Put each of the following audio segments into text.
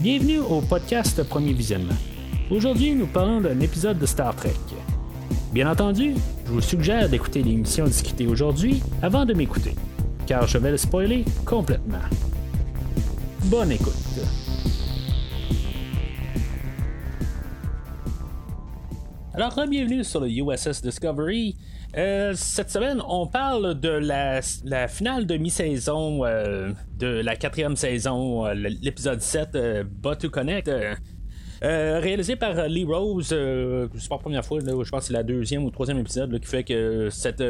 Bienvenue au podcast Premier Visionnement. Aujourd'hui, nous parlons d'un épisode de Star Trek. Bien entendu, je vous suggère d'écouter l'émission discutée aujourd'hui avant de m'écouter, car je vais le spoiler complètement. Bonne écoute. Alors, bienvenue sur le USS Discovery. Euh, cette semaine, on parle de la, finale de mi-saison euh, de la quatrième saison, euh, l'épisode 7, But to Connect. réalisé par Lee Rose, c'est pas la première fois, je pense que c'est la deuxième ou troisième épisode qui fait que cette,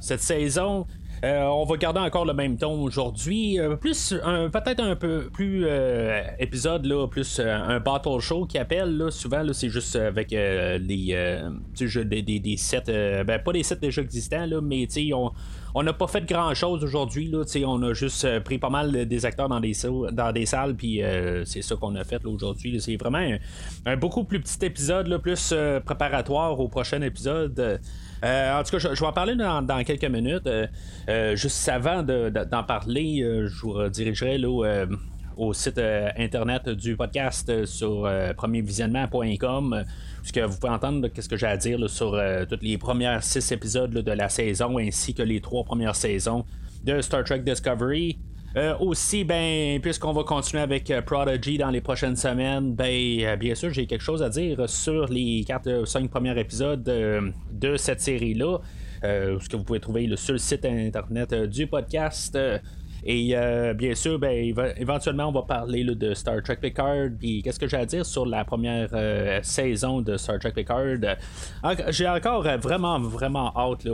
cette saison euh, on va garder encore le même ton aujourd'hui. Euh, plus peut-être un peu plus euh, épisode là, plus un battle show qui appelle là, souvent là, c'est juste avec les des, des, des, sets ben pas des sets déjà existants mais on on n'a pas fait grand chose aujourd'hui. Là, on a juste pris pas mal des acteurs dans des, dans des salles, puis c'est ça qu'on a fait aujourd'hui. C'est vraiment un, beaucoup plus petit épisode, là, plus préparatoire au prochain épisode. Euh, en tout cas, je, vais en parler dans, quelques minutes. Euh, euh, juste avant d'en parler, je vous redirigerai au site internet du podcast sur premiervisionnement.com puisque vous pouvez entendre ce que j'ai à dire sur tous les premières six épisodes de la saison ainsi que les trois premières saisons de Star Trek Discovery. Euh, aussi, ben, puisqu'on va continuer avec euh, Prodigy dans les prochaines semaines, ben, euh, bien sûr, j'ai quelque chose à dire sur les 4 5 premiers épisodes de cette série-là. ce que vous pouvez trouver sur le site internet du podcast. Et euh, bien sûr, ben, éventuellement, on va parler de Star Trek Picard. Puis qu'est-ce que j'ai à dire sur la première euh, saison de Star Trek Picard? J'ai encore euh, vraiment, vraiment hâte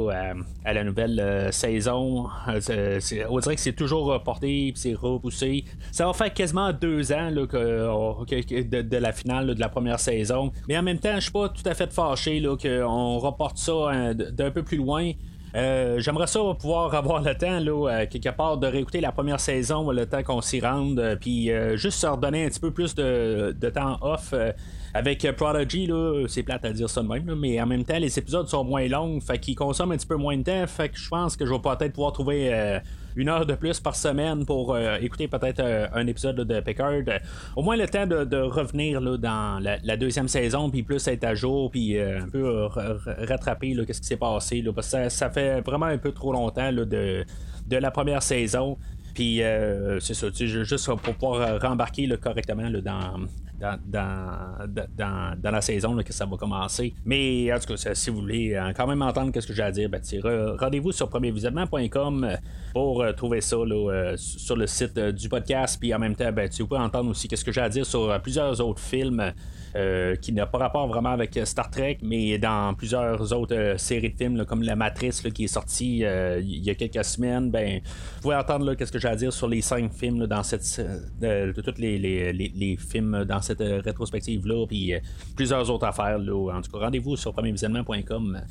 à, la nouvelle saison. on dirait que c'est toujours reporté, puis c'est repoussé. Ça va faire quasiment deux ans que, de, la finale de la première saison. Mais en même temps, je suis pas tout à fait fâché qu'on reporte ça d'un peu plus loin. Euh, j'aimerais ça pouvoir avoir le temps, là, euh, quelque part, de réécouter la première saison, le temps qu'on s'y rende, euh, puis juste se redonner un petit peu plus de, temps off. avec Prodigy, là, c'est plate à dire ça de même, mais en même temps, les épisodes sont moins longs, fait qu'ils consomment un petit peu moins de temps, fait que je pense que je vais peut-être pouvoir trouver une heure de plus par semaine pour euh, écouter peut-être euh, un épisode de Picard. au moins le temps de, revenir dans la, deuxième saison, puis plus être à jour, puis euh, un peu rattraper qu'est-ce qui s'est passé. Parce que ça, fait vraiment un peu trop longtemps de la première saison. Puis c'est ça, juste pour pouvoir rembarquer correctement dans, dans, dans, la saison que ça va commencer. Mais en tout cas, si vous voulez euh, quand même entendre ce que j'ai à dire, ben, rendez-vous sur premiervisionnement.com euh, pour euh, trouver ça sur le site du podcast. Puis en même temps, ben, vous pouvez entendre aussi ce que j'ai à dire sur plusieurs autres films. Euh, qui n'a pas rapport vraiment avec euh, Star Trek, mais dans plusieurs autres euh, séries de films, comme La Matrice qui est sortie il y a quelques semaines, ben, vous pouvez entendre qu'est-ce que j'ai à dire sur les cinq films dans cette, de, tous les, films dans cette rétrospective-là, puis plusieurs autres affaires. Là, en tout cas, rendez-vous sur premiervisionnement.com.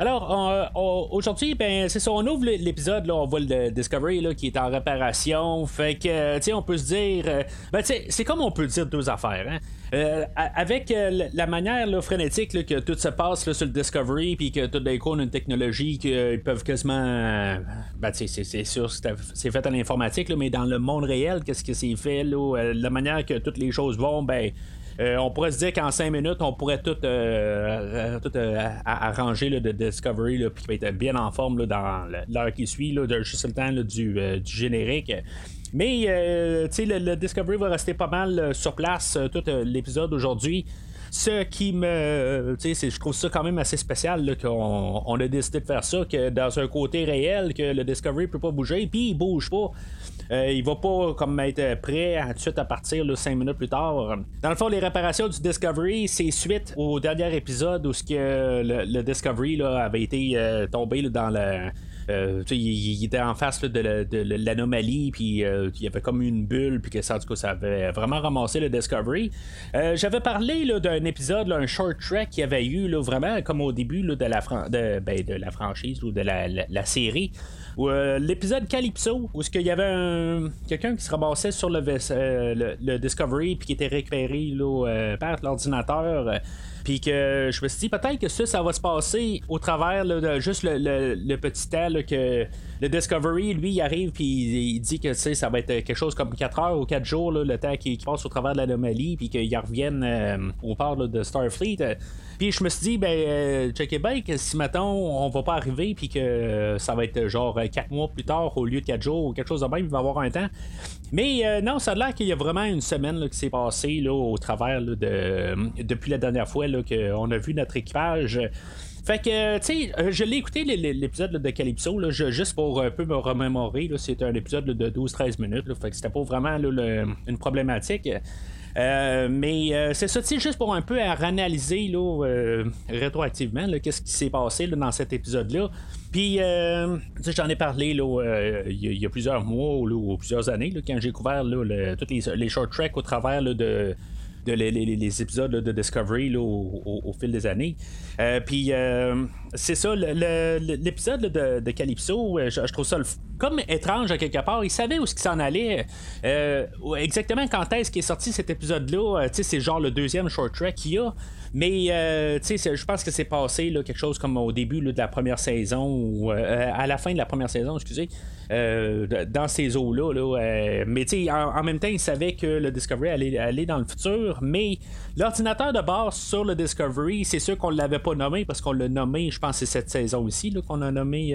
Alors, aujourd'hui, ben, c'est ça, on ouvre l'épisode, là, on voit le Discovery là, qui est en réparation. Fait que, tu sais, on peut se dire. ben, tu sais, c'est comme on peut dire deux affaires. Hein? Euh, avec euh, la manière frénétique que tout se passe sur le Discovery, puis que tout d'un coup on a une technologie qu'ils peuvent quasiment. ben, c'est sûr, c'est fait à l'informatique, mais dans le monde réel, qu'est-ce que c'est fait, euh, la manière que toutes les choses vont, ben. On pourrait se dire qu'en 5 minutes, on pourrait tout, tout arranger le Discovery, puis qu'il va être bien en forme dans l'heure qui suit, là, de, juste le temps du, du, générique. Mais euh, le, le, Discovery va rester pas mal euh, sur place euh, tout l'épisode aujourd'hui. Ce qui me. je trouve ça quand même assez spécial qu'on on a décidé de faire ça, que dans un côté réel, que le Discovery peut pas bouger, puis il bouge pas. Il va pas comme être prêt à, tout de suite à partir là, cinq minutes plus tard. Dans le fond, les réparations du Discovery, c'est suite au dernier épisode où ce que le, Discovery là, avait été tombé dans le euh, il, était en face de, l'anomalie, puis euh, il y avait comme une bulle, puis que ça, ça avait vraiment ramassé le Discovery. Euh, j'avais parlé d'un épisode, un short track qu'il y avait eu, vraiment comme au début de, la ben, de, la franchise ou de la, série. l'épisode Calypso, où il y avait quelqu'un qui se ramassait sur le, le, Discovery puis qui était récupéré par l'ordinateur. Puis que je me suis dit, peut-être que ça, ça va se passer au travers de juste le, petit temps que le Discovery, lui, il arrive puis il dit que ça va être quelque chose comme 4 heures ou 4 jours, le temps qu'il passe au travers de l'anomalie, puis qu'il revienne euh, au port de Starfleet. Puis je me suis dit, ben, euh, checkez bien si maintenant on va pas arriver, puis que ça va être genre 4 mois plus tard au lieu de 4 jours ou quelque chose de même, il va y avoir un temps. Mais non, ça a l'air qu'il y a vraiment une semaine qui s'est passée là, au travers de, depuis la dernière fois qu'on a vu notre équipage. Fait que, tu sais, euh, je l'ai écouté l'épisode de Calypso, là, juste pour un peu me remémorer. C'est un épisode de 12-13 minutes. fait que c'était pas vraiment une problématique. Euh, mais euh, c'est ça, juste pour un peu à réanalyser là, rétroactivement qu'est-ce qui s'est passé dans cet épisode-là. Puis, j'en ai parlé il y, a plusieurs mois ou plusieurs années quand j'ai couvert tous les, les, short tracks au travers de les, épisodes de Discovery au, fil des années. Euh, puis euh, c'est ça, l'épisode de, de, Calypso, euh, je, trouve ça comme étrange à quelque part. Il savait où ce qu'il s'en allait. exactement quand est-ce qu'il est sorti cet épisode-là. c'est genre le deuxième short track qu'il y a. Mais euh, je pense que c'est passé là, quelque chose comme au début de la première saison ou euh, à la fin de la première saison, excusez, euh, dans ces eaux-là. Là, mais en, en, même temps, il savait que le Discovery allait aller dans le futur. Mais l'ordinateur de base sur le Discovery, c'est sûr qu'on ne l'avait pas nommé parce qu'on l'a nommé, je pense, c'est cette saison aussi qu'on a nommé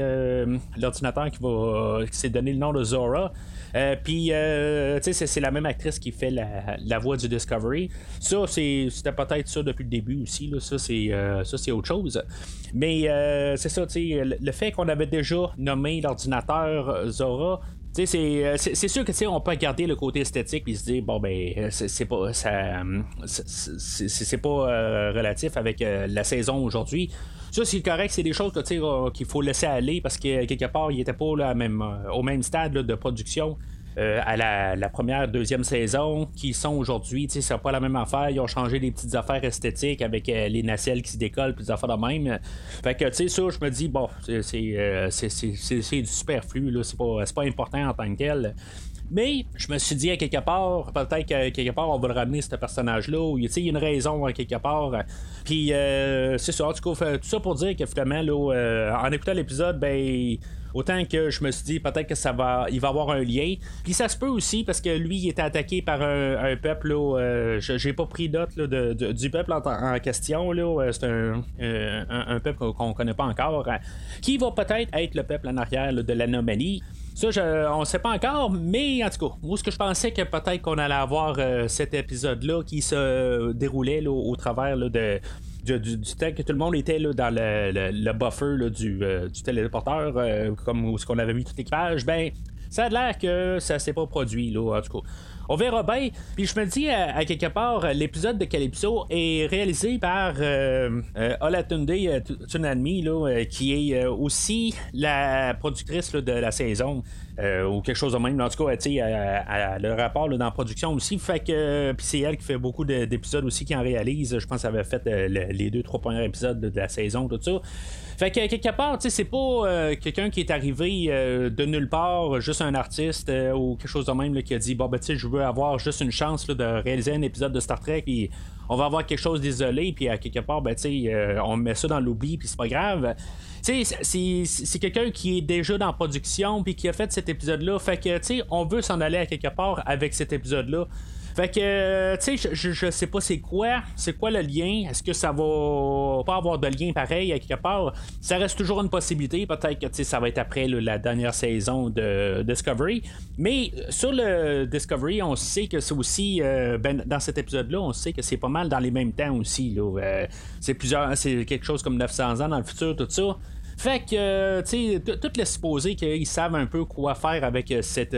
l'ordinateur qui, va, qui s'est donné le nom de Zora. Euh, puis, euh, tu sais, c'est la même actrice qui fait la, voix du Discovery. Ça, c'était peut-être ça depuis le début aussi. Ça, c'est euh, autre chose. Mais c'est ça, le, fait qu'on avait déjà nommé l'ordinateur Zora, c'est sûr que on peut garder le côté esthétique et se dire bon ben c'est pas ça c'est pas relatif avec la saison aujourd'hui. Ça, c'est correct, c'est des choses qu'il faut laisser aller parce que quelque part, il était pas même, euh, au même stade de production. Euh, à la, première, deuxième saison, qui sont aujourd'hui, tu sais, c'est pas la même affaire. Ils ont changé des petites affaires esthétiques avec euh, les nacelles qui se décollent, puis des affaires de même. Fait que, tu sais, ça, je me dis, bon, c'est du superflu, là, c'est pas, pas important en tant que tel. Mais je me suis dit à quelque part, peut-être qu'à quelque part on va le ramener ce personnage-là, ou il y a une raison à quelque part. Puis euh, c'est ça, tout cas, tout ça pour dire que finalement, là, euh, en écoutant l'épisode, ben autant que je me suis dit peut-être que ça va il va avoir un lien puis ça se peut aussi parce que lui il était attaqué par un, peuple euh, j'ai pas pris note du peuple en, question là c'est un, peuple qu'on connaît pas encore qui va peut-être être le peuple en arrière de l'anomalie ça, on ne sait pas encore, mais en tout cas, moi, ce que je pensais que peut-être qu'on allait avoir euh, cet épisode-là qui se déroulait au, travers de. Du, temps que tout le monde était dans le, buffer du, euh, du, téléporteur, euh, comme ce qu'on avait mis tout l'équipage, ben, ça a l'air que ça s'est pas produit, là, en tout cas. On verra bien. Puis je me dis, à, quelque part, l'épisode de Calypso est réalisé par euh, euh, Olatunde euh, Tsunami, qui est aussi la productrice de la saison. Ou quelque chose de même. En tout cas, tu sais, le rapport dans la production aussi. Fait que puis c'est elle qui fait beaucoup d'épisodes aussi qui en réalise. Je pense qu'elle avait fait les deux, trois premiers épisodes de la saison, tout ça. Fait que quelque part, c'est pas euh, quelqu'un qui est arrivé euh, de nulle part, juste un artiste euh, ou quelque chose de même qui a dit bon ben tu sais, je veux avoir juste une chance de réaliser un épisode de Star Trek puis on va avoir quelque chose d'isolé puis à quelque part ben sais, on met ça dans l'oubli puis c'est pas grave. C'est quelqu'un qui est déjà dans production puis qui a fait cet épisode là. Fait que tu sais, on veut s'en aller à quelque part avec cet épisode là. Fait que, euh, tu sais, je, je, sais pas c'est quoi, c'est quoi le lien? Est-ce que ça va pas avoir de lien pareil à quelque part? Ça reste toujours une possibilité. Peut-être que, tu sais, ça va être après la dernière saison de Discovery. Mais euh, sur le Discovery, on sait que c'est aussi, euh, ben, dans cet épisode-là, on sait que c'est pas mal dans les mêmes temps aussi. Là. c'est plusieurs, c'est quelque chose comme 900 ans dans le futur, tout ça. Fait que, tu sais, tout laisse supposer qu'ils savent un peu quoi faire avec cette,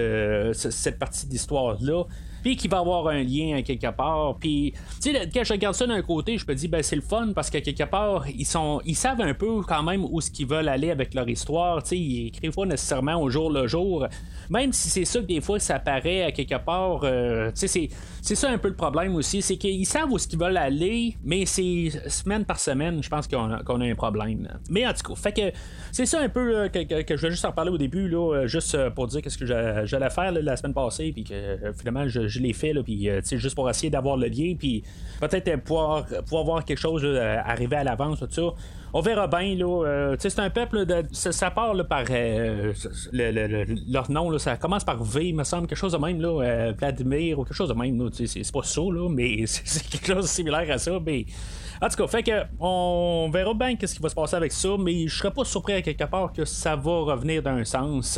cette partie d'histoire-là puis qu'il va avoir un lien à quelque part. Puis, tu sais, quand je regarde ça d'un côté, je me dis, ben c'est le fun parce qu'à quelque part, ils sont, ils savent un peu quand même où ce qu'ils veulent aller avec leur histoire. Tu sais, ils écrivent pas nécessairement au jour le jour. Même si c'est ça que des fois ça paraît à quelque part, euh, tu sais, c'est ça un peu le problème aussi, c'est qu'ils savent où ce qu'ils veulent aller, mais c'est semaine par semaine, je pense qu'on a, a, un problème. Mais en tout cas, fait que que c'est ça un peu que, je vais juste en parler au début, là, juste pour dire qu'est-ce que j'allais faire la semaine passée, puis que finalement je, l'ai fait, puis juste pour essayer d'avoir le lien, puis peut-être pouvoir, pouvoir voir quelque chose arriver à l'avance, tout ça on verra bien. Là, euh, c'est un peuple, de, ça, part par euh, leur nom, ça commence par V, il me semble, quelque chose de même, là, euh, Vladimir ou quelque chose de même. c'est, pas ça, là, mais c'est, quelque chose de similaire à ça. Mais... En tout cas, fait que on verra bien qu'est-ce qui va se passer avec ça, mais je serais pas surpris à quelque part que ça va revenir d'un sens.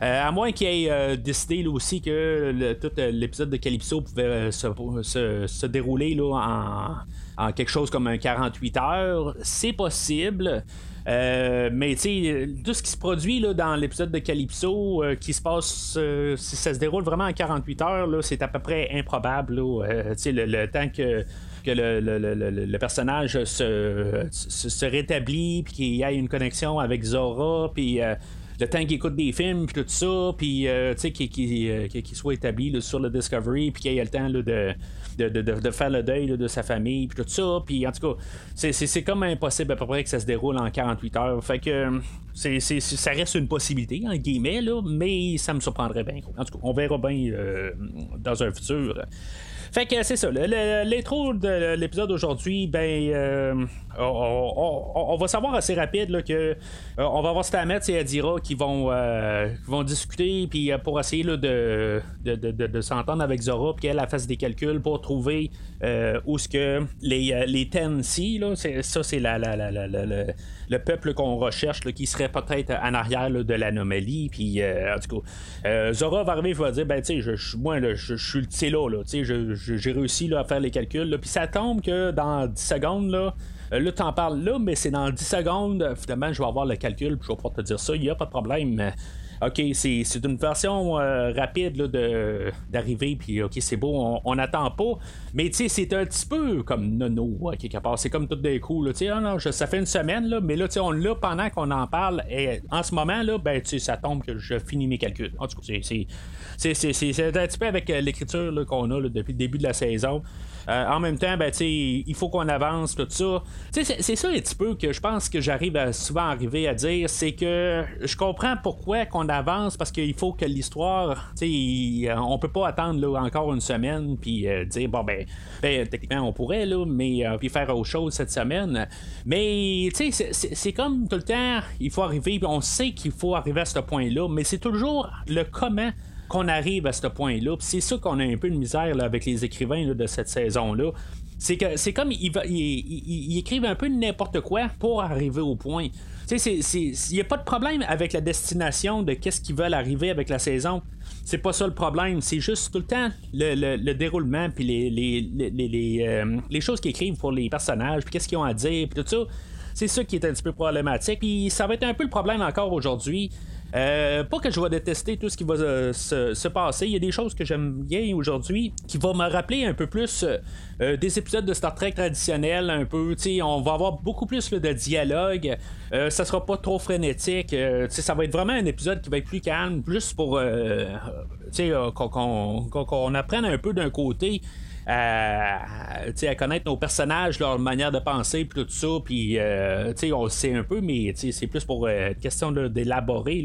À moins qu'il ait décidé là, aussi que tout l'épisode de Calypso pouvait se, dérouler là, en, quelque chose comme un 48 heures. C'est possible. Euh, mais tu tout ce qui se produit là, dans l'épisode de Calypso, euh, qui se passe, euh, si ça se déroule vraiment en 48 heures, c'est à peu près improbable. le, le, temps que que le, le, personnage se, se, rétablit, puis qu'il y ait une connexion avec Zora, puis le temps qu'il écoute des films, puis tout ça, puis qu'il soit établi sur le Discovery, puis qu'il ait le temps de, de, faire le deuil de sa famille, puis tout ça. Puis en tout cas, c'est comme impossible à peu près que ça se déroule en 48 heures. Fait que ça reste une possibilité, en guillemets, là, mais ça me surprendrait bien. En tout cas, on verra bien euh, dans un futur. Fait que c'est ça. L'intro de l'épisode d'aujourd'hui, ben, euh, on, va savoir assez rapide là, que euh, on va avoir Stamets et Adira qui vont, euh, vont discuter puis pour essayer là, de, de, s'entendre avec Zora puis qu'elle fasse des calculs pour trouver où ce que les, les là, ça c'est la, la, la, le peuple qu'on recherche qui serait peut-être en arrière de l'anomalie. Puis en tout cas, Zora va arriver va dire ben tu sais, moi je, suis là, là, je, j'ai réussi là, à faire les calculs. Puis ça tombe que dans 10 secondes, là, euh, là, t'en parles là, mais c'est dans 10 secondes. Finalement, je vais avoir le calcul, puis je vais pouvoir te dire ça. Il n'y a pas de problème. OK, c'est, une version euh, rapide de, d'arriver, puis OK, c'est beau, on n'attend pas. Mais tu sais, c'est un petit peu comme nono, quelque part. C'est comme tout d'un coup, tu sais, ah ça fait une semaine, là, mais là, tu sais, on l'a pendant qu'on en parle. Et en ce moment, là, ben, tu sais, ça tombe que je finis mes calculs. En tout cas, c'est, c'est, c'est, un petit peu avec euh, l'écriture qu'on a depuis le début de la saison. Euh, en même temps, ben, il faut qu'on avance, tout ça. C'est ça un petit peu que je pense que j'arrive à souvent arriver à dire, c'est que je comprends pourquoi qu'on avance, parce qu'il faut que l'histoire, on peut pas attendre là, encore une semaine, puis euh, dire, bon, ben, ben, techniquement, on pourrait, là, mais euh, puis faire autre chose cette semaine. Mais, tu sais, c'est comme tout le temps, il faut arriver, on sait qu'il faut arriver à ce point-là, mais c'est toujours le comment qu'on arrive à ce point-là. c'est ça qu'on a un peu de misère avec les écrivains de cette saison-là. C'est que c'est comme ils, il, écrivent un peu n'importe quoi pour arriver au point. Il n'y a pas de problème avec la destination de qu'est-ce qu'ils veulent arriver avec la saison. C'est pas ça le problème. C'est juste tout le temps le, déroulement puis les, les, euh, les, choses qu'ils écrivent pour les personnages, puis qu'est-ce qu'ils ont à dire, puis tout ça. C'est ça qui est un petit peu problématique. Puis ça va être un peu le problème encore aujourd'hui. Euh, pas que je vais détester tout ce qui va euh, se, passer. Il y a des choses que j'aime bien aujourd'hui qui vont me rappeler un peu plus euh, des épisodes de Star Trek traditionnels. Un peu, on va avoir beaucoup plus de dialogue. ça sera pas trop frénétique. ça va être vraiment un épisode qui va être plus calme, plus pour qu'on apprenne un peu d'un côté à, connaître nos personnages, leur manière de penser, puis tout ça. Puis, euh, on le sait un peu, mais c'est plus pour euh, question d'élaborer.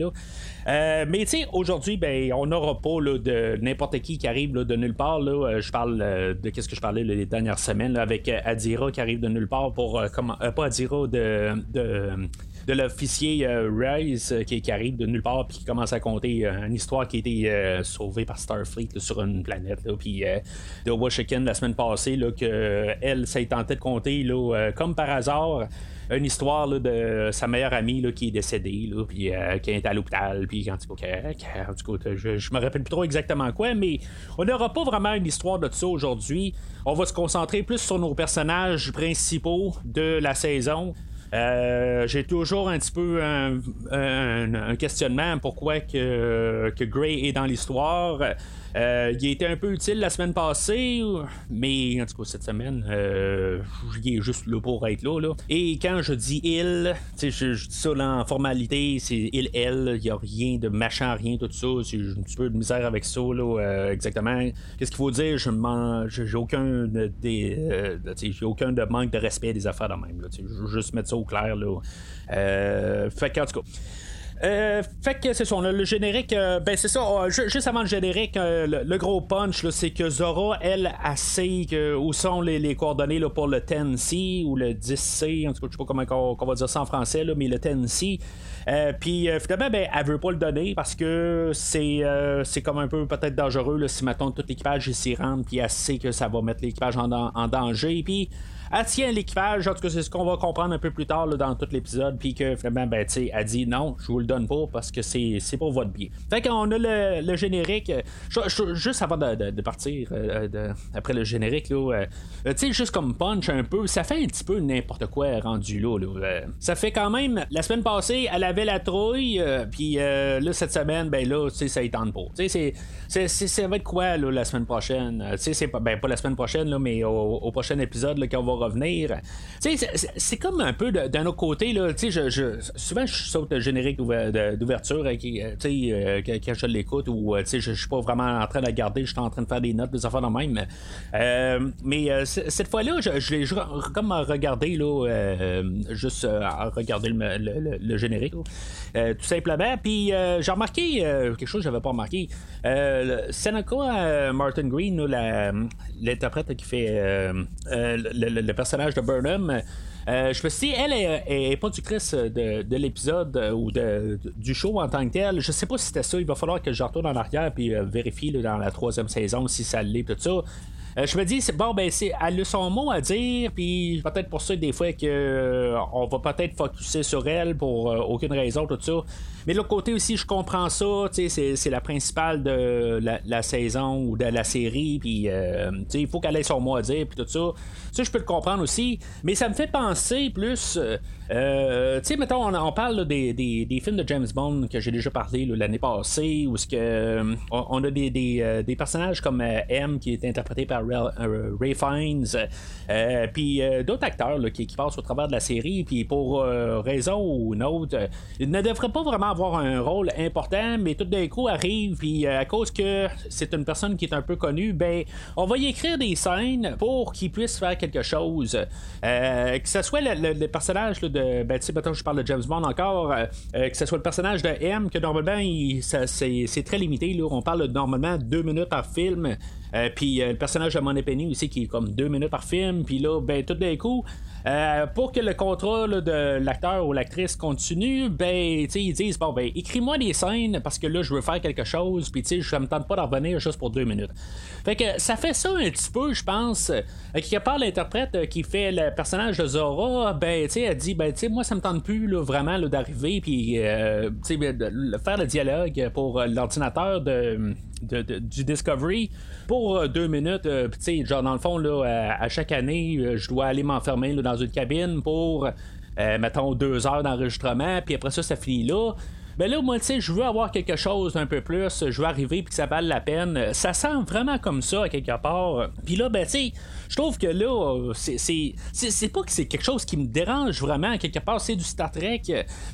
Euh, mais aujourd'hui, ben, on n'aura pas de n'importe qui qui arrive de nulle part. Là. Je parle de qu'est-ce que je parlais les dernières semaines avec Adira qui arrive de nulle part pour comment, pas Adira de de l'officier euh, Rise euh, qui, arrive de nulle part puis qui commence à compter euh, une histoire qui a été sauvée par Starfleet sur une planète. Puis de Washington la semaine passée, là, que elle s'est tentée de compter là, comme par hasard une histoire de sa meilleure amie là, qui est décédée, là, puis qui est à l'hôpital, puis en tout cas, je, je me rappelle plus trop exactement quoi, mais on n'aura pas vraiment une histoire de ça aujourd'hui. On va se concentrer plus sur nos personnages principaux de la saison. Euh, j'ai toujours un petit peu un, questionnement pourquoi que, que Gray est dans l'histoire. Euh, il a été un peu utile la semaine passée, mais en tout cas, cette semaine, euh, il est juste là pour être là. Et quand je dis il, je, je dis ça en formalité, c'est il, elle, il n'y a rien de machin, rien, tout ça. J'ai un petit peu de misère avec ça, là, exactement. Qu'est-ce qu'il faut dire? Je j'ai aucun, des, j'ai aucun de manque de respect des affaires de même. Je veux juste mettre ça au au clair. Là. fait qu'en tout cas. Euh, fait que c'est ça, le générique. Euh, ben c'est ça, euh, juste avant le générique, le, gros punch, c'est que Zora, elle, a sait que, où sont les, coordonnées là, pour le 10C ou le 10C, en tout cas, je sais pas comment on, va dire ça en français, là, mais le 10C. puis finalement, ben, elle veut pas le donner parce que c'est c'est comme un peu peut-être dangereux là, si maintenant tout l'équipage s'y rentre, puis elle sait que ça va mettre l'équipage en, en, danger. Puis elle tient l'équipage. En tout cas, c'est ce qu'on va comprendre un peu plus tard dans tout l'épisode. Puis que finalement, ben, tu sais, elle dit non, je vous le donne pas parce que c'est, pour votre bien. Fait qu'on a le, générique. juste avant de, partir, euh, après le générique, là, euh, tu sais, juste comme punch un peu, ça fait un petit peu n'importe quoi rendu là. Euh, ça fait quand même, la semaine passée, elle avait la trouille. Puis là, cette semaine, ben là, tu sais, ça y tente pas. Tu sais, c'est, ça va être quoi là, la semaine prochaine? Tu sais, c'est pas, ben, pas la semaine prochaine, là, mais au, prochain épisode là, qu'on va revenir. C'est comme un peu d'un autre côté. Là, je, je, souvent, je saute le générique d'ouverture euh, euh, quand je l'écoute ou euh, je suis pas vraiment en train de garder, je suis en train de faire des notes, des affaires de même. mais cette fois-là, je, l'ai comme regardé, là, juste à regarder le, générique, tout simplement. Puis j'ai remarqué quelque chose que j'avais pas remarqué. Seneca Martin Green, l'interprète qui fait le, le personnage de Burnham. Euh, je me suis dit, elle est, productrice de, de l'épisode euh, ou de, du show en tant que tel. Je sais pas si c'était ça. Il va falloir que je retourne en arrière puis euh, vérifie dans la troisième saison si ça l'est, tout ça. Je me dis, c'est bon, ben, c'est, elle a son mot à dire, puis peut-être pour ça, des fois, que on va peut-être focuser sur elle pour aucune raison, tout ça. Mais de l'autre côté aussi, je comprends ça. C'est, la principale de la, saison ou de la série. Puis euh, il faut qu'elle ait son mot à dire. Puis tout ça. Ça, je peux le comprendre aussi. Mais ça me fait penser plus. Euh, euh, tu sais, mettons, on, parle des, des, films de James Bond que j'ai déjà parlé l'année passée, où on, a des, des, personnages comme M qui est interprété par Ray, Fiennes, puis d'autres acteurs qui, passent au travers de la série, puis pour raison ou une autre, ne devraient pas vraiment avoir un rôle important, mais tout d'un coup arrive, puis euh, à cause que c'est une personne qui est un peu connue, ben, on va y écrire des scènes pour qu'il puisse faire quelque chose. Euh, que ce soit le, personnage de. Ben, tu sais, je parle de James Bond encore, euh, que ce soit le personnage de M, que normalement, c'est très limité. On parle normalement deux minutes par film. Puis le personnage de Money Penny aussi qui est comme deux minutes par film. Puis là, ben tout d'un coup, euh, pour que le contrat de l'acteur ou l'actrice continue, ben, ils disent bon, ben, écris-moi des scènes parce que là, je veux faire quelque chose, puis je me tente pas d'en revenir juste pour deux minutes. Fait que ça fait ça un petit peu, je pense. Euh, quelque part, l'interprète euh, qui fait le personnage de Zora, ben, tu elle dit, ben, tu moi, ça me tente plus vraiment d'arriver, puis, ben, de faire le dialogue pour l'ordinateur de du Discovery pour euh, deux minutes. Euh, tu sais, genre, dans le fond, là, à, chaque année, euh, je dois aller m'enfermer dans une cabine pour, mettons, deux heures d'enregistrement, puis après ça, ça finit là. Ben là, moi, tu sais, je veux avoir quelque chose un peu plus, je veux arriver puis que ça vaille la peine. Ça sent vraiment comme ça, à quelque part. Puis là, ben, tu sais, je trouve que là, c'est, pas que c'est quelque chose qui me dérange vraiment, à quelque part, c'est du Star Trek.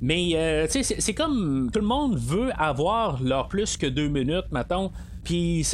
Mais, tu sais, c'est, comme tout le monde veut avoir leur plus que deux minutes, mettons. Puis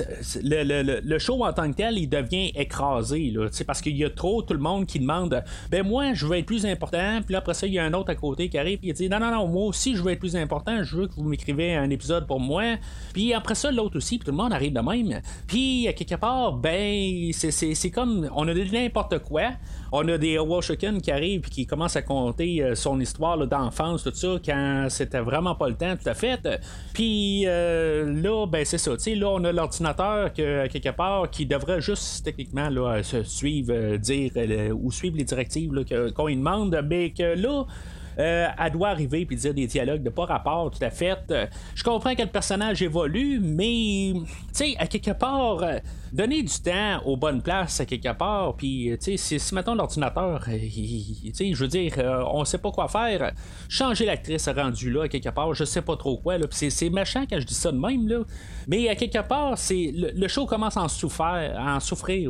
le, show en tant que tel, il devient écrasé, là, parce qu'il y a trop tout le monde qui demande Ben moi, je veux être plus important, puis après ça, il y a un autre à côté qui arrive, puis il dit Non, non, non, moi aussi, je veux être plus important, je veux que vous m'écrivez un épisode pour moi. Puis après ça, l'autre aussi, puis tout le monde arrive de même. Puis, quelque part, ben, c'est comme on a dit n'importe quoi. On a des Washington qui arrivent et qui commencent à compter euh, son histoire d'enfance, tout ça, quand c'était vraiment pas le temps, tout à fait. Puis euh, là, ben c'est ça. Là, on a l'ordinateur que, quelque part qui devrait juste techniquement là, se suivre, euh, dire ou suivre les directives qu'on lui demande, mais que là, elle doit arriver puis dire des dialogues de pas rapport tout à fait. Je comprends que le personnage évolue, mais tu sais, à quelque part, donner du temps aux bonnes places à quelque part, puis tu sais, si, mettons l'ordinateur, tu sais, je veux dire, on sait pas quoi faire, changer l'actrice rendue là à quelque part, je sais pas trop quoi, là, c'est méchant quand je dis ça de même, là, mais à quelque part, c'est le, show commence à en souffrir, en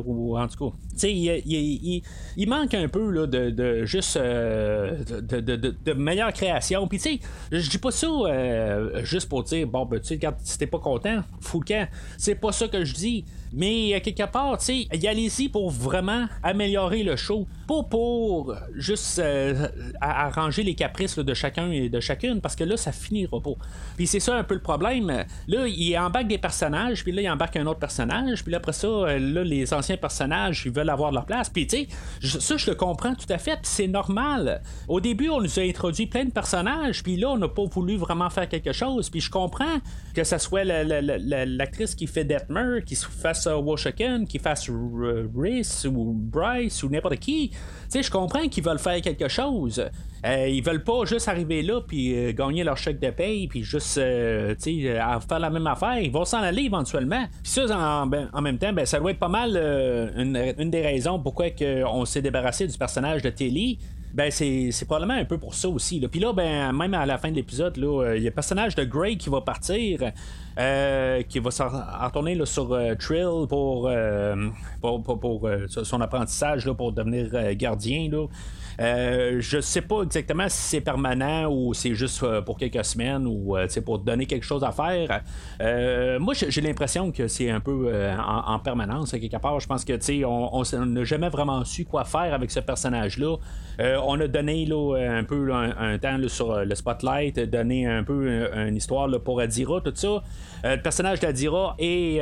ou en tout cas, tu sais, il, manque un peu là, de, juste de meilleure création. Puis tu sais, je dis pas ça euh, juste pour dire, bon, ben tu sais, quand t'es pas content, fou le C'est pas ça que je dis. Mais quelque part, tu sais, y allez-y pour vraiment améliorer le show. Pas pour juste euh, arranger les caprices de chacun et de chacune, parce que là, ça finira pas. Puis c'est ça un peu le problème. Là, il embarque des personnages, puis là, il embarque un autre personnage, puis là, après ça, euh, là, les anciens personnages, ils veulent avoir leur place. Puis tu sais, ça, je le comprends tout à fait, c'est normal. Au début, on nous a introduit plein de personnages, puis là, on n'a pas voulu vraiment faire quelque chose, puis je comprends que ça soit l'actrice qui fait Detmer, qui fasse uh, qui fasse Rhys ou Bryce ou n'importe qui. Je comprends qu'ils veulent faire quelque chose. Euh, ils veulent pas juste arriver là puis euh, gagner leur chèque de paye puis juste euh, faire la même affaire. Ils vont s'en aller éventuellement. Puis ça, en, ben, même temps, ben, ça doit être pas mal une, des raisons pourquoi on s'est débarrassé du personnage de Telly ben c'est, probablement un peu pour ça aussi. Puis là, ben, même à la fin de l'épisode, il y a le personnage de Grey qui va partir. Qui va retourner là, sur Trill pour, pour, son apprentissage là, pour devenir gardien. Là. Euh, je sais pas exactement si c'est permanent ou c'est juste euh, pour quelques semaines ou euh, pour donner quelque chose à faire. moi, j'ai l'impression que c'est un peu en, permanence, quelque part. Je pense que on n'a jamais vraiment su quoi faire avec ce personnage-là. on a donné un peu un, temps sur le spotlight, donné un peu une histoire pour Adira, tout ça. Le personnage d'Adira est,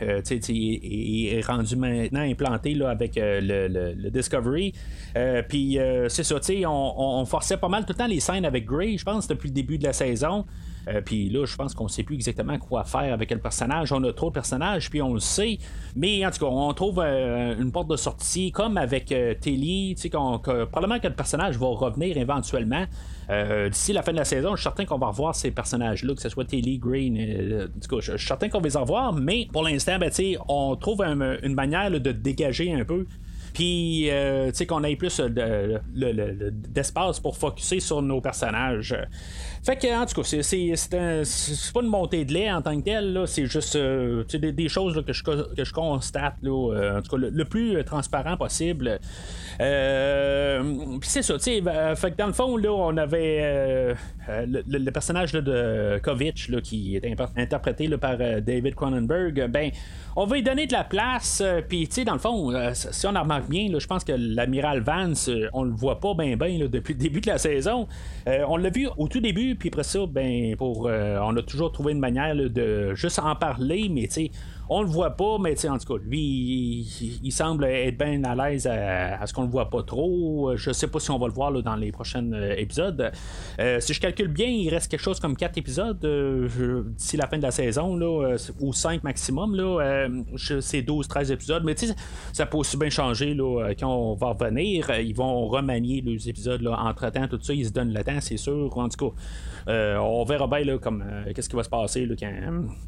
est, rendu maintenant implanté avec le, Discovery. Puis euh, c'est ça, sais, on, forçait pas mal tout le temps les scènes avec Grey, je pense, depuis le début de la saison. Euh, puis là, je pense qu'on sait plus exactement quoi faire avec le personnage. On a trop de personnages, puis on le sait. Mais en tout cas, on trouve euh, une porte de sortie, comme avec Telly, tu sais, probablement que le personnage va revenir éventuellement. D'ici la fin de la saison, je suis certain qu'on va revoir ces personnages-là, que ce soit Telly, Green, en tout cas, je suis certain qu'on va les revoir, mais pour l'instant, ben, on trouve une manière de dégager un peu puis, euh, tu sais, qu'on ait plus d'espace pour focuser sur nos personnages. Fait que, en tout cas, c'est pas une montée de lait en tant que tel, c'est juste euh, des, choses que, je, que je constate, là, euh, en tout cas, le, plus transparent possible. Euh, puis c'est ça, tu sais, fait que dans le fond, là, on avait le, personnage de Kovic, là, qui est interprété par David Cronenberg. Ben, on va lui donner de la place, puis, tu sais, dans le fond, si on en remarque bien, je pense que l'amiral Vance, on le voit pas bien, bien depuis le début de la saison. on l'a vu au tout début puis après ça, ben, pour, euh, on a toujours trouvé une manière de juste en parler, mais tu sais, on le voit pas, mais en tout cas, lui, il, semble être bien à l'aise à, ce qu'on le voit pas trop. Je sais pas si on va le voir dans les prochains euh, épisodes. Euh, si je calcule bien, il reste quelque chose comme 4 épisodes euh, d'ici la fin de la saison, là, ou 5 maximum. Là, c'est 12-13 épisodes, mais ça peut aussi bien changer là, quand on va revenir. Ils vont remanier les épisodes entre-temps, tout ça, ils se donnent le temps, c'est sûr. En tout cas, on verra bien là, qu'est-ce qui va se passer là, quand,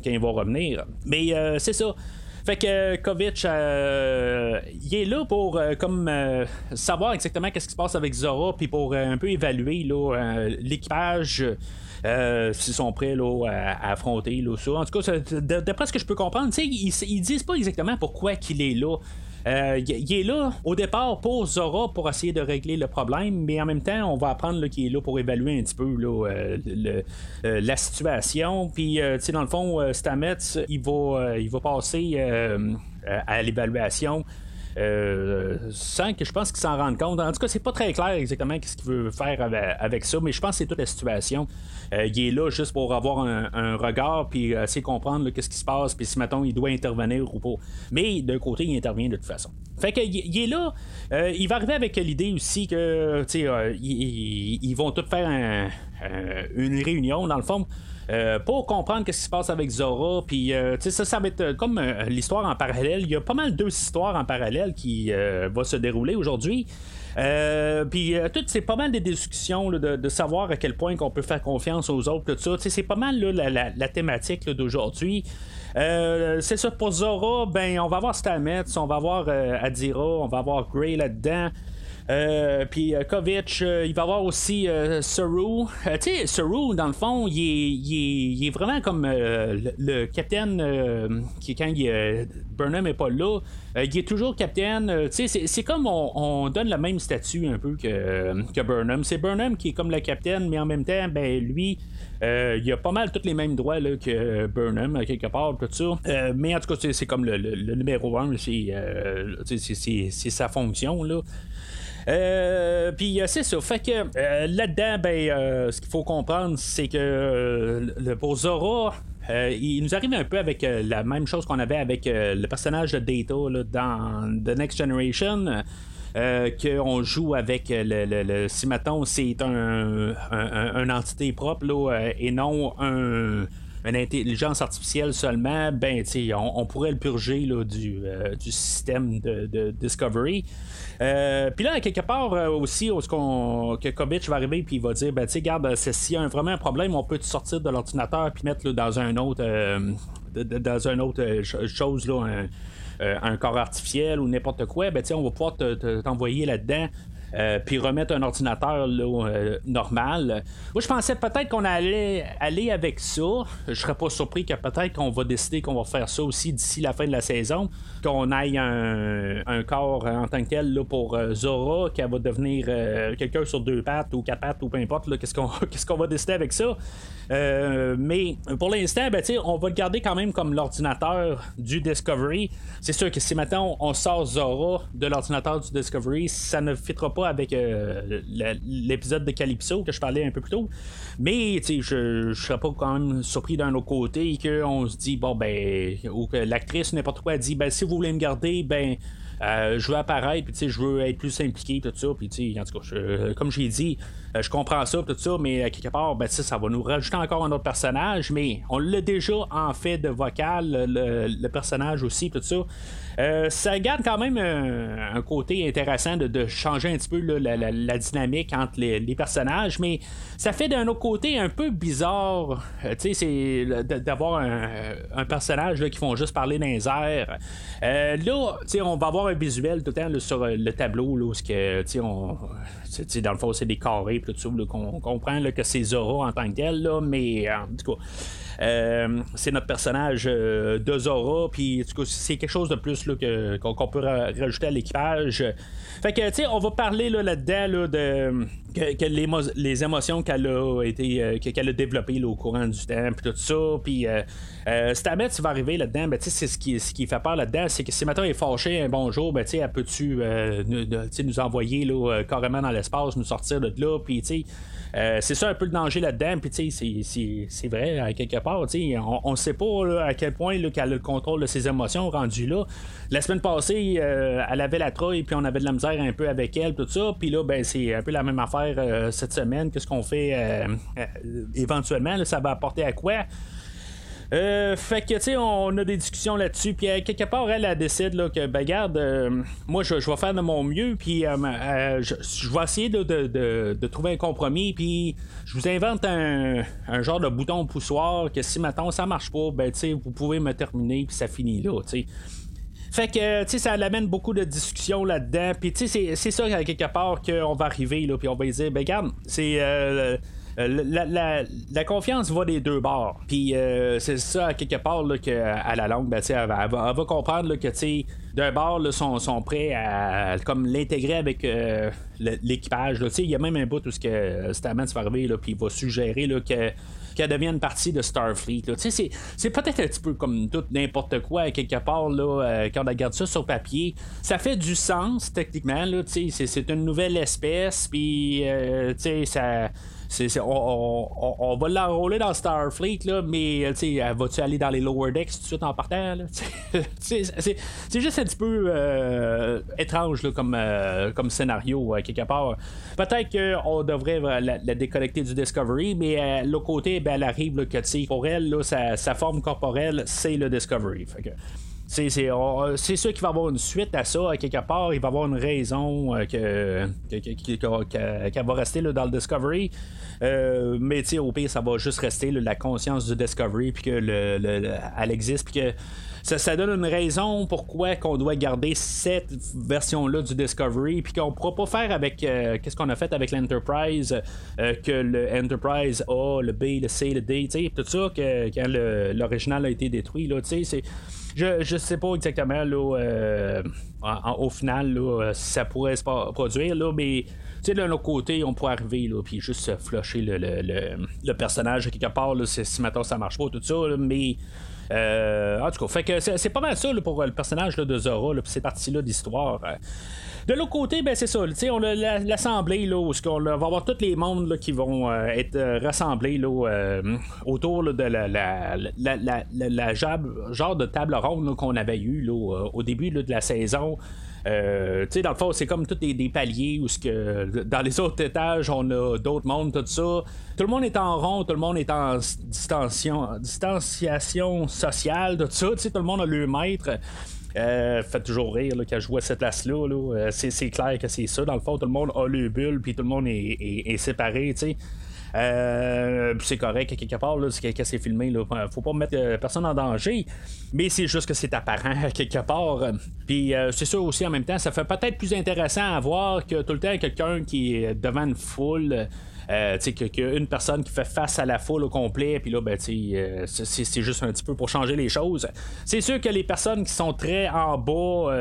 quand ils vont revenir. Mais c'est c'est ça. Fait que Kovic, euh, il est là pour euh, comme euh, savoir exactement qu'est-ce qui se passe avec Zora, puis pour un peu évaluer l'équipage. s'ils sont prêts là, à, affronter là, ça. En tout cas, d'après ce que je peux comprendre, ils, ils disent pas exactement pourquoi qu'il est là. Euh, il est là au départ pour Zora pour essayer de régler le problème, mais en même temps, on va apprendre qu'il est là pour évaluer un petit peu euh, euh, la situation. Puis, dans le fond, Stamets, il va, il va passer à l'évaluation. Sans que je pense qu'il s'en rende compte. En tout cas, c'est pas très clair exactement ce qu'il veut faire avec, ça, mais je pense que c'est toute la situation. Euh, il est là juste pour avoir un, regard puis essayer de comprendre qu'est-ce qui se passe, puis si mettons il doit intervenir ou pas. Mais d'un côté, il intervient de toute façon. Fait que il est là. Euh, il va arriver avec l'idée aussi que euh, ils, vont tous faire une réunion dans le fond. Pour comprendre ce qui se passe avec Zora. Puis, ça, ça va être comme l'histoire en parallèle. Il y a pas mal deux histoires en parallèle qui vont se dérouler aujourd'hui. Euh, puis euh, tout, c'est pas mal des discussions de, savoir à quel point qu'on peut faire confiance aux autres, tout ça. C'est pas mal la, thématique d'aujourd'hui. Euh, c'est ça pour Zora, ben on va avoir Stamets, on va avoir Adira, on va avoir Grey là-dedans. puis Kovic, il va avoir aussi Saru. tu sais, Saru, dans le fond, il est, vraiment comme le, capitaine qui, quand Burnham n'est pas là, il est toujours capitaine. c'est comme on, donne le même statut un peu que, que Burnham. C'est Burnham qui est comme le capitaine, mais en même temps, ben lui, euh, il a pas mal tous les mêmes droits là, que Burnham, quelque part, tout ça. Euh, mais en tout cas, c'est comme le, numéro 1, euh, c'est sa fonction. là. Puis c'est ça. Fait que là-dedans, ben, ce qu'il faut comprendre, c'est que le, pour Zora, il nous arrive un peu avec la même chose qu'on avait avec le personnage de Data dans The Next Generation. Euh, qu'on joue avec le, le, maintenant c'est un, un, entité propre euh, et non un une intelligence artificielle seulement, ben, on, on pourrait le purger là, du, euh, du système de, Discovery. puis là, quelque part aussi, où qu'on, que Kovic va arriver puis il va dire, ben, tu sais, s'il y a vraiment un problème, on peut te sortir de l'ordinateur puis mettre dans un autre, dans un autre chose là, un, euh, un corps artificiel ou n'importe quoi, ben, on va pouvoir t'envoyer là-dedans. Euh, puis remettre un ordinateur euh, normal. Moi, je pensais peut-être qu'on allait aller avec ça. Je serais pas surpris que peut-être qu'on va décider qu'on va faire ça aussi d'ici la fin de la saison. Qu'on aille un, corps en tant que tel là, pour Zora, qui va devenir quelqu'un sur deux pattes ou quatre pattes ou peu importe. Qu'est-ce qu'on qu'est-ce qu'on va décider avec ça? Euh, mais pour l'instant, ben, on va le garder quand même comme l'ordinateur du Discovery. C'est sûr que si maintenant on sort Zora de l'ordinateur du Discovery, ça ne fitera pas avec euh, l'épisode de Calypso que je parlais un peu plus tôt. Mais je ne serais pas quand même surpris d'un autre côté qu'on se dit, bon, ben, ou que l'actrice, n'importe quoi, dit, ben, si vous voulez me garder, ben, euh, je veux apparaître, puis je veux être plus impliqué, tout ça. Puis, en tout cas, je, comme j'ai dit, je comprends ça, tout ça, mais quelque part, ben, ça va nous rajouter encore un autre personnage, mais on l'a déjà en fait de vocal, le, personnage aussi, tout ça. Euh, ça garde quand même un, côté intéressant de, changer un petit peu la, dynamique entre les, personnages, mais ça fait d'un autre côté un peu bizarre, tu sais, c'est d'avoir un, personnage qui font juste parler dans les là, tu sais, on va avoir un visuel tout le temps sur le tableau, là, que, dans le fond, c'est des carrés, tout ça, qu'on comprend que c'est Zora en tant que tel, là, mais en tout cas. Euh, c'est notre personnage euh, de Zora, puis c'est quelque chose de plus qu'on, peut rajouter à l'équipage. Fait que, tu sais, on va parler là-dedans de que, les, émotions qu'elle a été euh, qu'elle a développées au courant du temps, puis tout ça, puis euh, va arriver là-dedans, ben, c'est ce qui, ce qui fait peur là-dedans, c'est que si maintenant est fâché un bonjour, ben, elle peut-tu nous, nous envoyer là, carrément dans l'espace, nous sortir de là, puis c'est ça un peu le danger là-dedans. Puis, tu sais, c'est vrai, à quelque part. On ne sait pas à quel point qu'elle a le contrôle de ses émotions rendu là. La semaine passée, euh, elle avait la trouille, puis on avait de la misère un peu avec elle, tout ça. Puis là, ben, c'est un peu la même affaire euh, cette semaine. Qu'est-ce qu'on fait éventuellement? ça va apporter à quoi? Euh, fait que, tu sais, on a des discussions là-dessus. Puis, euh, quelque part, elle, elle décide là, que, ben, garde, euh, moi, je, vais faire de mon mieux. Puis, je, vais essayer de, trouver un compromis. Puis, je vous invente un, genre de bouton poussoir que si maintenant ça marche pas, ben, tu sais, vous pouvez me terminer. Puis, ça finit là, tu sais. Fait que, tu sais, ça amène beaucoup de discussions là-dedans. Puis, tu sais, c'est ça, quelque part, qu'on va arriver, là. Puis, on va dire, ben, garde, c'est euh, la, confiance va des deux bords. Puis euh, c'est ça, quelque part, là, que, à la longue, ben, elle, va, elle, va, comprendre que d'un bord, là, sont, prêts à comme l'intégrer avec euh, l'équipage. Il y a même un bout où ce que Stamens va arriver, puis il va suggérer là, que qu'elle devienne partie de Starfleet. C'est, peut-être un petit peu comme tout n'importe quoi, quelque part, là, quand on regarde ça sur papier. Ça fait du sens, techniquement. Là, c'est une nouvelle espèce, puis ça on, va l'enrôler dans Starfleet, là, mais elle va-tu aller dans les lower decks tout de suite en partant? c'est juste un petit peu euh, étrange là, comme, euh, scénario, euh, quelque part. Peut-être qu'on devrait la, déconnecter du Discovery, mais l'autre côté, ben, elle arrive là, que pour elle, là, sa, forme corporelle, c'est le Discovery. c'est, c'est, sûr qu'il va y avoir une suite à ça, quelque part, il va y avoir une raison que, qu'elle va rester là, dans le Discovery. mais au pire, ça va juste rester la conscience du Discovery, puis que le, elle existe, ça, donne une raison pourquoi qu'on doit garder cette version-là du Discovery, puis qu'on ne pourra pas faire avec euh, qu'est-ce qu'on a fait avec l'Enterprise, euh, que le Enterprise A, le B, le C, le D, tout ça, que, quand l'original a été détruit, là, c'est. Je, je sais pas exactement là, euh, au final là, si ça pourrait se produire, là, mais de l'autre côté, on pourrait arriver là, puis juste flusher le, le, le, personnage quelque part, là, si maintenant ça marche pas, tout ça, mais euh, en tout cas, fait que c'est pas mal ça pour le personnage de Zora, puis ces parties-là d'histoire. De l'autre côté, ben c'est ça. On a l'assemblée là, on va avoir tous les mondes qui vont euh, être euh, rassemblés là, autour de la, la, genre de table ronde qu'on avait eu là, au début de la saison. Euh, tu sais, dans le fond, c'est comme tous des, paliers où que dans les autres étages, on a d'autres mondes, tout ça. Tout le monde est en rond, tout le monde est en distanciation sociale, tout ça. Tu sais, tout le monde a le maître. Euh, fait toujours rire quand je vois cette place-là. Euh, c'est, clair que c'est ça. Dans le fond, tout le monde a le bulle, puis tout le monde est, est, séparé. tu sais. Euh, c'est correct, quelque part, c'est c'est filmé. Là, faut pas mettre euh, personne en danger. Mais c'est juste que c'est apparent, quelque part. Puis euh, c'est sûr aussi, en même temps, ça fait peut-être plus intéressant à voir que tout le temps quelqu'un qui est devant une foule. Euh, qu'une personne qui fait face à la foule au complet, puis là, ben, euh, c'est juste un petit peu pour changer les choses. C'est sûr que les personnes qui sont très en bas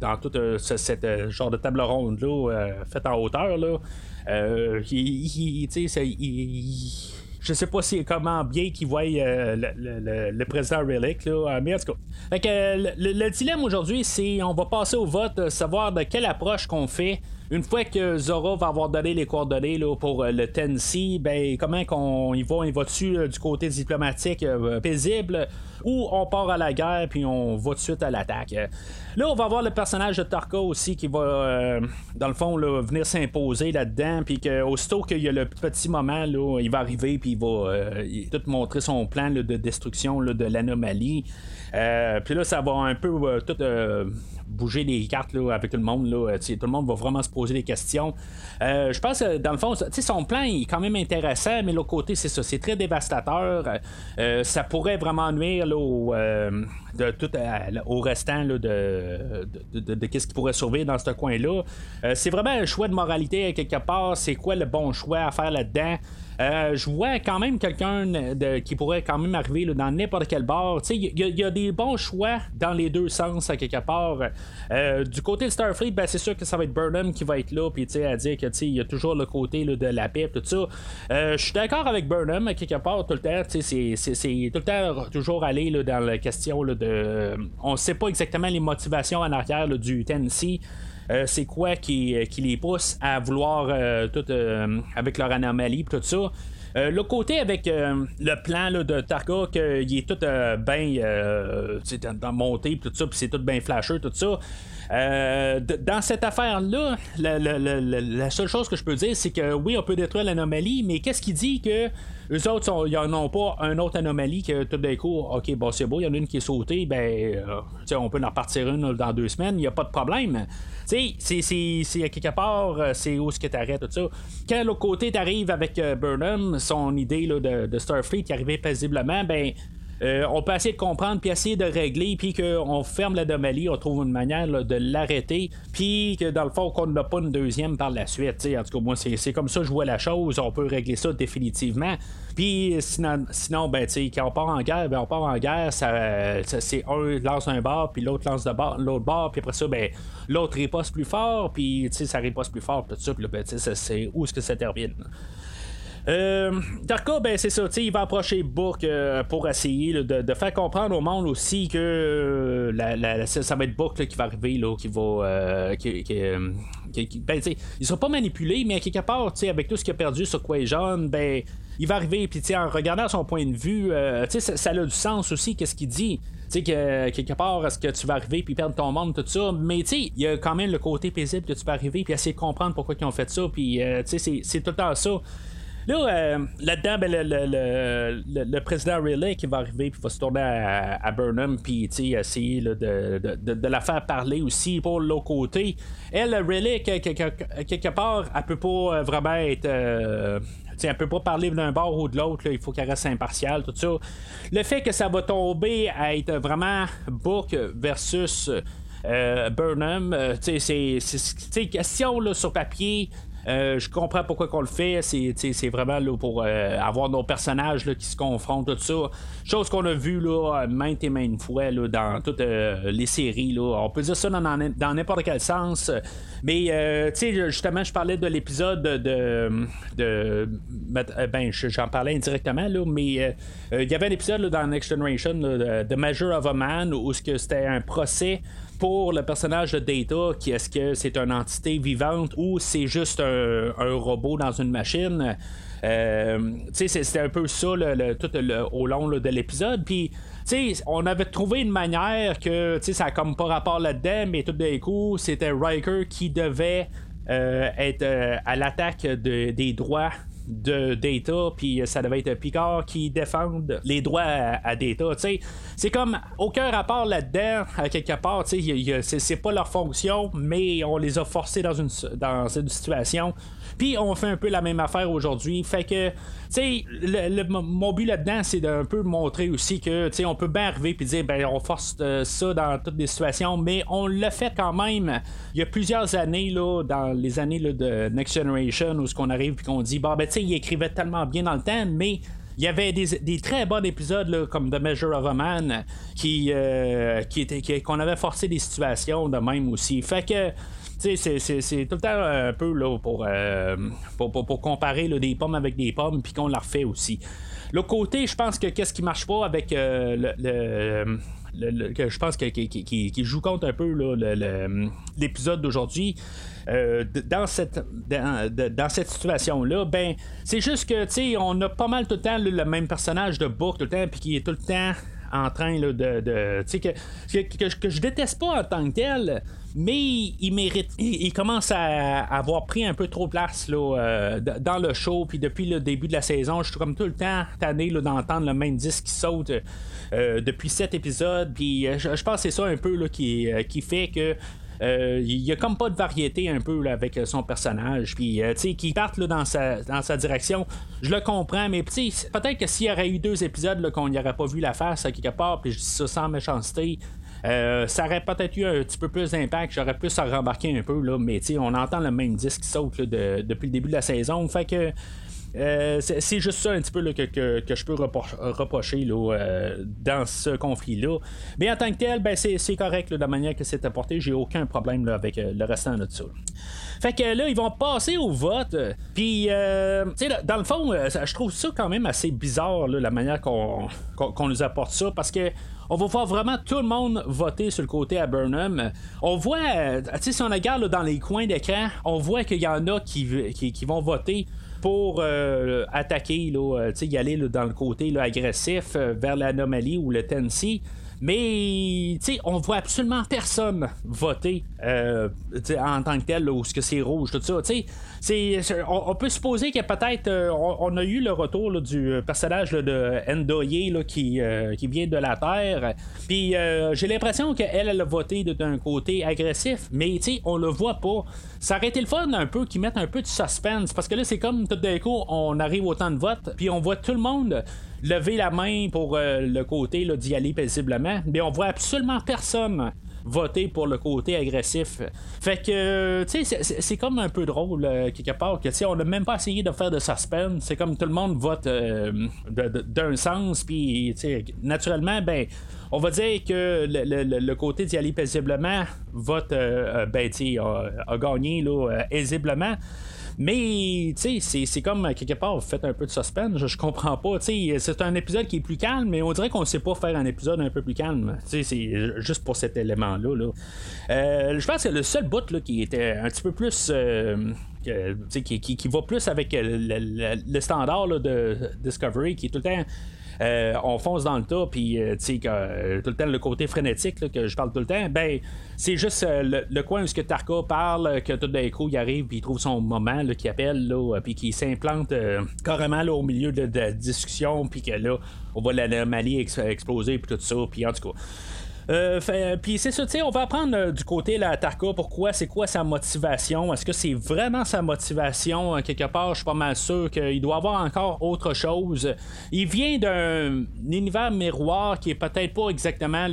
dans tout ce genre de table ronde-là, faite en hauteur, là, euh, il, je sais pas si comment bien qu'il voit euh, le, président Relic, là, mais en tout cas. le, dilemme aujourd'hui, c'est on va passer au vote, savoir de quelle approche qu'on fait une fois que Zora va avoir donné les coordonnées là, pour euh, le Tennessee, ben comment qu'on y va, il va-tu euh, du côté diplomatique euh, paisible ou on part à la guerre puis on va tout de suite à l'attaque? Là, on va voir le personnage de Tarka aussi qui va, dans le fond, venir s'imposer là-dedans, puis qu'aussitôt qu'il y a le petit moment, là, il va arriver puis il va tout montrer son plan de destruction de l'anomalie. puis là, ça va un peu tout bouger les cartes là, avec tout le monde. Là, tout le monde va vraiment se poser des questions. Euh, je pense que dans le fond, son plan est quand même intéressant, mais l'autre côté, c'est ça, c'est très dévastateur. Euh, ça pourrait vraiment nuire au, euh, tout, au restant de, de, ce qui pourrait sauver dans ce coin-là. c'est vraiment un choix de moralité quelque part. C'est quoi le bon choix à faire là-dedans? Euh, je vois quand même quelqu'un qui pourrait quand même arriver dans n'importe quel bar. Il y, a des bons choix dans les deux sens à quelque part. Euh, du côté de Starfleet, ben, c'est sûr que ça va être Burnham qui va être là, puis à dire que il y a toujours le côté de la paix, tout ça. Euh, je suis d'accord avec Burnham à quelque part tout le temps. C'est, tout le temps toujours aller dans la question de. On sait pas exactement les motivations en arrière du Tennessee. Euh, c'est quoi qui, euh, qui, les pousse à vouloir euh, tout avec leur anomalie tout ça? le côté avec le plan de Tarka, qu'il est tout bien dans monté, tout ça, puis c'est tout bien flasheux, tout ça. Dans cette affaire-là, la, seule chose que je peux dire, c'est que oui, on peut détruire l'anomalie, mais qu'est-ce qui dit que eux autres, ils n'en ont pas un autre anomalie que tout d'un coup, ok, bon, c'est beau, il y en a une qui est sautée, ben, on peut en partir une dans deux semaines, il n'y a pas de problème. Tu sais, c'est quelque part, euh, c'est où ce que t'arrêtes, tout ça. Quand l'autre côté t'arrives avec euh, Burnham, son idée de, de, Starfleet qui arrivait paisiblement, ben. Euh, on peut essayer de comprendre, puis essayer de régler, puis qu'on ferme l'anomalie, on trouve une manière de l'arrêter, puis que dans le fond, qu'on n'a pas une deuxième par la suite. En tout cas, moi, c'est comme ça que je vois la chose. On peut régler ça définitivement. Puis sinon, sinon ben, quand on part en guerre, ben, on part en guerre, ça, c'est un lance un bar, puis l'autre lance l'autre bar, puis après ça, ben, l'autre riposte plus fort, puis ça riposte plus fort, tout ça, puis ben, c'est où est-ce que ça termine. Euh, Darko, ben c'est ça, il va approcher Bourke euh, pour essayer de, faire comprendre au monde aussi que euh, ça va être Bourke qui va arriver, là, qui va. Euh, qui, ben, il sera pas manipulé, mais quelque part, avec tout ce qu'il a perdu sur Quajon, ben, il va arriver, puis en regardant son point de vue, ça, ça, a du sens aussi, qu'est-ce qu'il dit. Tu sais, que quelque part, est-ce que tu vas arriver puis perdre ton monde, tout ça. Mais tu sais, il y a quand même le côté paisible que tu vas arriver puis essayer de comprendre pourquoi ils ont fait ça. Puis, tu sais, c'est tout le temps ça. Là, là-dedans, ben, le, président Riley qui va arriver, puis va se tourner à, Burnham, puis essayer de, de, la faire parler aussi pour l'autre côté. Elle, Riley, quelque part, elle peut pas vraiment être elle peut pas parler d'un bord ou de l'autre, il faut qu'elle reste impartiale, tout ça. Le fait que ça va tomber à être vraiment Book versus euh, Burnham, euh, c'est question là, sur papier. Euh, je comprends pourquoi qu'on le fait. C'est vraiment là, pour euh, avoir nos personnages là, qui se confrontent, tout ça. Chose qu'on a vu là, maintes et maintes fois là, dans toutes euh, les séries. Là. On peut dire ça dans, n'importe quel sens. Mais justement, je parlais de l'épisode de. ben, j'en parlais indirectement, là, mais il y avait un épisode dans Next Generation, The Measure of a Man, où c'était un procès pour le personnage de Data, qui est-ce que c'est une entité vivante ou c'est juste un, robot dans une machine? Euh, c'était un peu ça tout au long de l'épisode. Puis, on avait trouvé une manière que ça n'a comme pas rapport là-dedans, mais tout d'un coup, c'était Riker qui devait euh, être euh, à l'attaque des droits de Data, puis ça devait être Picard qui défende les droits à, Data. C'est comme aucun rapport là-dedans, à quelque part. C'est pas leur fonction, mais on les a forcés dans une situation puis on fait un peu la même affaire aujourd'hui. Fait que, tu sais, le, mon but là-dedans, c'est d'un peu montrer aussi que, tu sais, on peut bien arriver puis dire, ben, on force euh, ça dans toutes les situations, mais on l'a fait quand même. Il y a plusieurs années, là, dans les années de Next Generation, où ce qu'on arrive puis qu'on dit, bah, ben, tu sais, il écrivait tellement bien dans le temps, mais il y avait des, très bons épisodes comme The Measure of a Man qui, euh, qui était qu'on avait forcé des situations de même aussi. Fait que c'est tout le temps un peu là, pour, euh, comparer des pommes avec des pommes, puis qu'on la refait aussi. L'autre côté, je pense que qu'est-ce qui marche pas avec euh, le, je pense qu'il joue compte un peu l'épisode d'aujourd'hui. Euh, dans cette dans, cette situation là ben c'est juste que tu on a pas mal tout le temps le même personnage de Book tout le temps puis qui est tout le temps en train de, de que, que, que, je déteste pas en tant que tel mais il mérite. Il, commence à avoir pris un peu trop de place là, euh, dans le show. Puis depuis le début de la saison, je suis comme tout le temps tanné d'entendre le même disque qui saute euh, depuis sept épisodes. Puis euh, je, pense que c'est ça un peu là, qui, fait que. il y a comme pas de variété un peu avec son personnage. Puis, tu sais, parte dans, sa, dans sa direction, je le comprends, mais peut-être que s'il y aurait eu deux épisodes qu'on n'y aurait pas vu la face à quelque part, puis je dis ça sans méchanceté, euh, ça aurait peut-être eu un petit peu plus d'impact, j'aurais pu à rembarquer un peu, là, mais on entend le même disque qui saute depuis le début de la saison. Fait que. Euh, c'est juste ça un petit peu que, je peux reprocher euh, dans ce conflit-là. Mais en tant que tel, ben, c'est correct de la manière que c'est apporté. J'ai aucun problème avec le restant de ça. Fait que là, ils vont passer au vote. Puis, dans le fond, je trouve ça quand même assez bizarre, la manière qu'on nous apporte ça. Parce que on va voir vraiment tout le monde voter sur le côté à Burnham. On voit, euh, si on regarde dans les coins d'écran, on voit qu'il y en a qui, qui, vont voter pour euh, attaquer, là, euh, y aller dans le côté agressif vers l'anomalie ou le Tennessee. Mais, tu sais, on voit absolument personne voter euh, en tant que tel, ou ce que c'est rouge, tout ça. Tu sais, on, peut supposer que peut-être euh, on, a eu le retour du personnage de Endoye qui, euh, qui vient de la Terre. Puis j'ai l'impression qu'elle, elle a voté d'un côté agressif, mais tu sais, on le voit pas. Ça aurait été le fun un peu qu'ils mettent un peu de suspense, parce que là, c'est comme tout d'un coup, on arrive au temps de vote, puis on voit tout le monde lever la main pour euh, le côté d'y aller paisiblement, mais on voit absolument personne voter pour le côté agressif. Fait que, tu sais, c'est comme un peu drôle, euh, quelque part, que, tu sais, on n'a même pas essayé de faire de suspense. C'est comme tout le monde vote euh, d'un sens, puis, tu sais, naturellement, ben, on va dire que le, côté d'y aller paisiblement vote, ben, tu sais, a, gagné, là, aisiblement. Mais, tu sais, c'est comme quelque part, vous faites un peu de suspense, je, comprends pas. Tu sais, c'est un épisode qui est plus calme, mais on dirait qu'on sait pas faire un épisode un peu plus calme. Tu sais, c'est juste pour cet élément-là. Là. Euh, je pense que le seul bout là, qui était un petit peu plus. Euh, qui, qui, qui, va plus avec le, le, standard de Discovery, qui est tout le temps on fonce dans le tas, puis tu sais, tout le temps, le côté frénétique que je parle tout le temps, ben, c'est juste le, coin où ce que Tarka parle, que tout d'un coup, il arrive, puis il trouve son moment, qui appelle, là, puis qui s'implante carrément là, au milieu de, la discussion, puis que là, on voit l'anomalie exploser, puis tout ça, puis en tout cas. Euh, puis c'est ça, tu sais, on va apprendre euh, du côté la Tarka pourquoi, c'est quoi sa motivation. Est-ce que c'est vraiment sa motivation euh, quelque part? Je suis pas mal sûr qu'il doit avoir encore autre chose. Il vient d'un univers miroir qui est peut-être pas exactement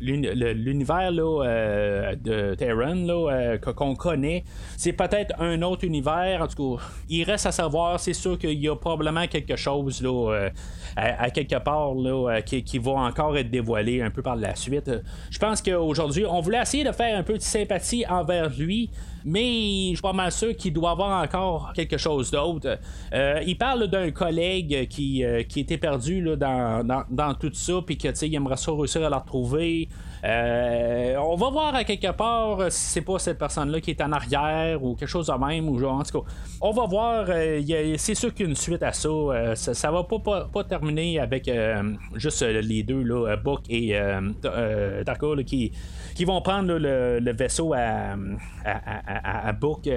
l'univers de Terran qu'on connaît. C'est peut-être un autre univers. En tout cas, il reste à savoir. C'est sûr qu'il y a probablement quelque chose à, quelque part qui va encore être dévoilé un par la suite. Je pense qu'aujourd'hui, on voulait essayer de faire un peu de sympathie envers lui, mais je suis pas mal sûr qu'il doit avoir encore quelque chose d'autre. Euh, il parle d'un collègue qui, euh, qui était perdu là, dans, dans, tout ça, puis qu'il aimerait ça réussir à la retrouver. Euh, on va voir à quelque part si c'est pas cette personne-là qui est en arrière ou quelque chose de même. Ou genre, en tout cas, on va voir. c'est sûr qu'il y a une suite à ça. ça, va pas, pas, terminer avec juste les deux, là, Book et Darko, qui qui vont prendre le, vaisseau à, à, Book.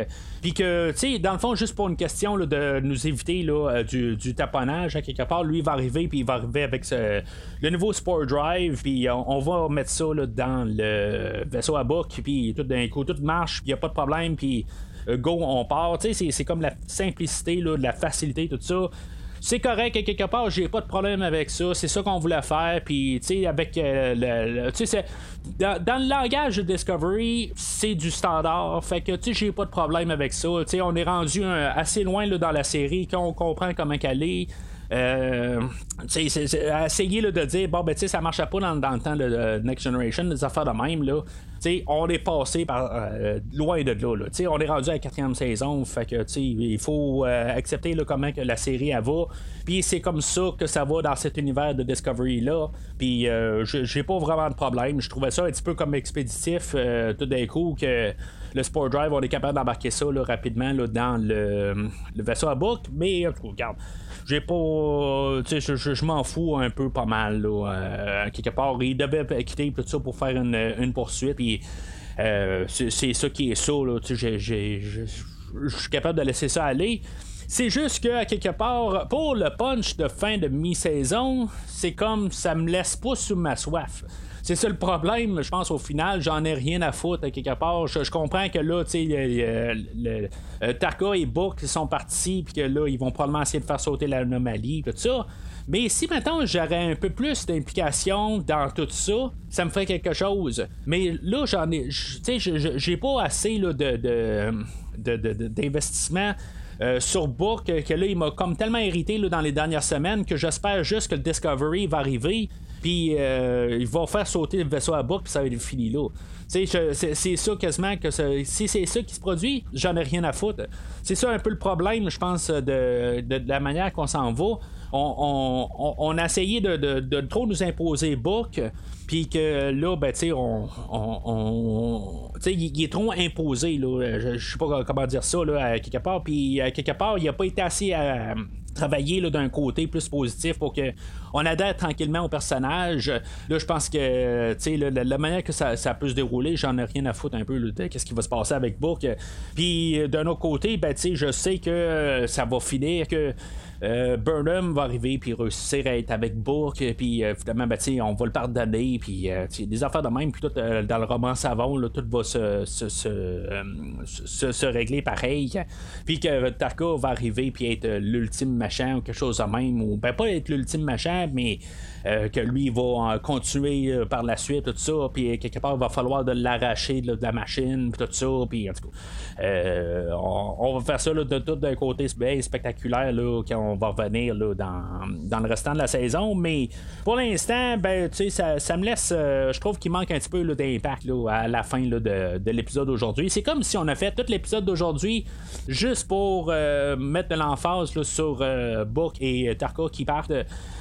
Puis que, tu sais, dans le fond, juste pour une question de nous éviter là, euh, du, taponnage à quelque part, lui il va arriver, puis il va arriver avec le nouveau Sport Drive, puis on, va mettre ça dans le vaisseau à Book, puis tout d'un coup, tout marche, puis il n'y a pas de problème, puis euh, go, on part. Tu sais, c'est comme la simplicité, là, la facilité, tout ça c'est correct quelque part, j'ai pas de problème avec ça. C'est ça qu'on voulait faire. Puis, tu sais, avec euh, le. tu sais, dans, dans, le langage de Discovery, c'est du standard. Fait que, tu sais, j'ai pas de problème avec ça. Tu sais, on est rendu assez loin là, dans la série, qu'on comprend comment qu'elle est. Euh, essayer de dire bon ben tu sais ça marchait pas dans, dans, le temps de Next Generation des affaires de même là. On est passé par euh, loin de là, là. on est rendu à la quatrième saison fait que il faut euh, accepter là, comment que la série elle va. Puis c'est comme ça que ça va dans cet univers de Discovery là puis euh, j'ai pas vraiment de problème. Je trouvais ça un petit peu comme expéditif tout d'un coup que le Sport Drive, on est capable d'embarquer ça rapidement dans le, vaisseau à boucle. Mais en tout cas, regarde, j'ai pas. Sais, je, m'en fous un peu pas mal. Là, euh, quelque part, il devait quitter tout ça pour faire une, poursuite. Puis euh, c'est ça qui est ça. Là, je suis capable de laisser ça aller. C'est juste que, à quelque part, pour le punch de fin de mi-saison, c'est comme ça me laisse pas sous ma soif. C'est ça le problème, je pense, au final, j'en ai rien à foutre quelque part. Je, comprends que là, tu sais, le, euh, et Book sont partis, puis que là, ils vont probablement essayer de faire sauter l'anomalie, tout ça. Mais si maintenant j'aurais un peu plus d'implication dans tout ça, ça me ferait quelque chose. Mais là, j'en ai. Tu sais, j'ai pas assez là, de, d'investissement. Euh, sur Book, que là, il m'a comme tellement irrité dans les dernières semaines que j'espère juste que le Discovery va arriver puis euh, ils vont faire sauter le vaisseau à boucle, puis ça va être fini là. C'est ça quasiment que si c'est ça qui se produit, j'en ai rien à foutre. C'est ça un peu le problème, je pense, de, la manière qu'on s'en va. On, a essayé de, trop nous imposer Book, puis que là, ben, tu sais, on, il, est trop imposé, là. Je, je sais pas comment dire ça, là, à quelque part, puis à quelque part, il a pas été assez. à travailler d'un côté plus positif pour que on adhère tranquillement au personnage. Là, je pense que la, la manière que ça, peut se dérouler, j'en ai rien à foutre un peu qu'est-ce qui va se passer avec Book. Puis d'un autre côté, ben, je sais que ça va finir que euh, Burnham va arriver puis réussir à être avec Book puis euh, finalement ben, on va le pardonner puis euh, des affaires de même puis tout dans le roman savon tout va se, se, se, se, régler pareil puis que Tarka va arriver puis être l'ultime machin ou quelque chose de même ou ben pas être l'ultime machin mais euh, que lui va continuer euh, par la suite, tout ça, puis quelque part, il va falloir de l'arracher de, la machine, puis tout ça, puis en tout cas, euh, on, va faire ça de tout d'un côté bien spectaculaire là, quand on va revenir là, dans, le restant de la saison, mais pour l'instant, ben, sais, ça, me laisse, je trouve qu'il manque un petit peu d'impact à la fin de, de l'épisode d'aujourd'hui. C'est comme si on a fait tout l'épisode d'aujourd'hui juste pour mettre de l'emphase sur Book et Tarka qui partent,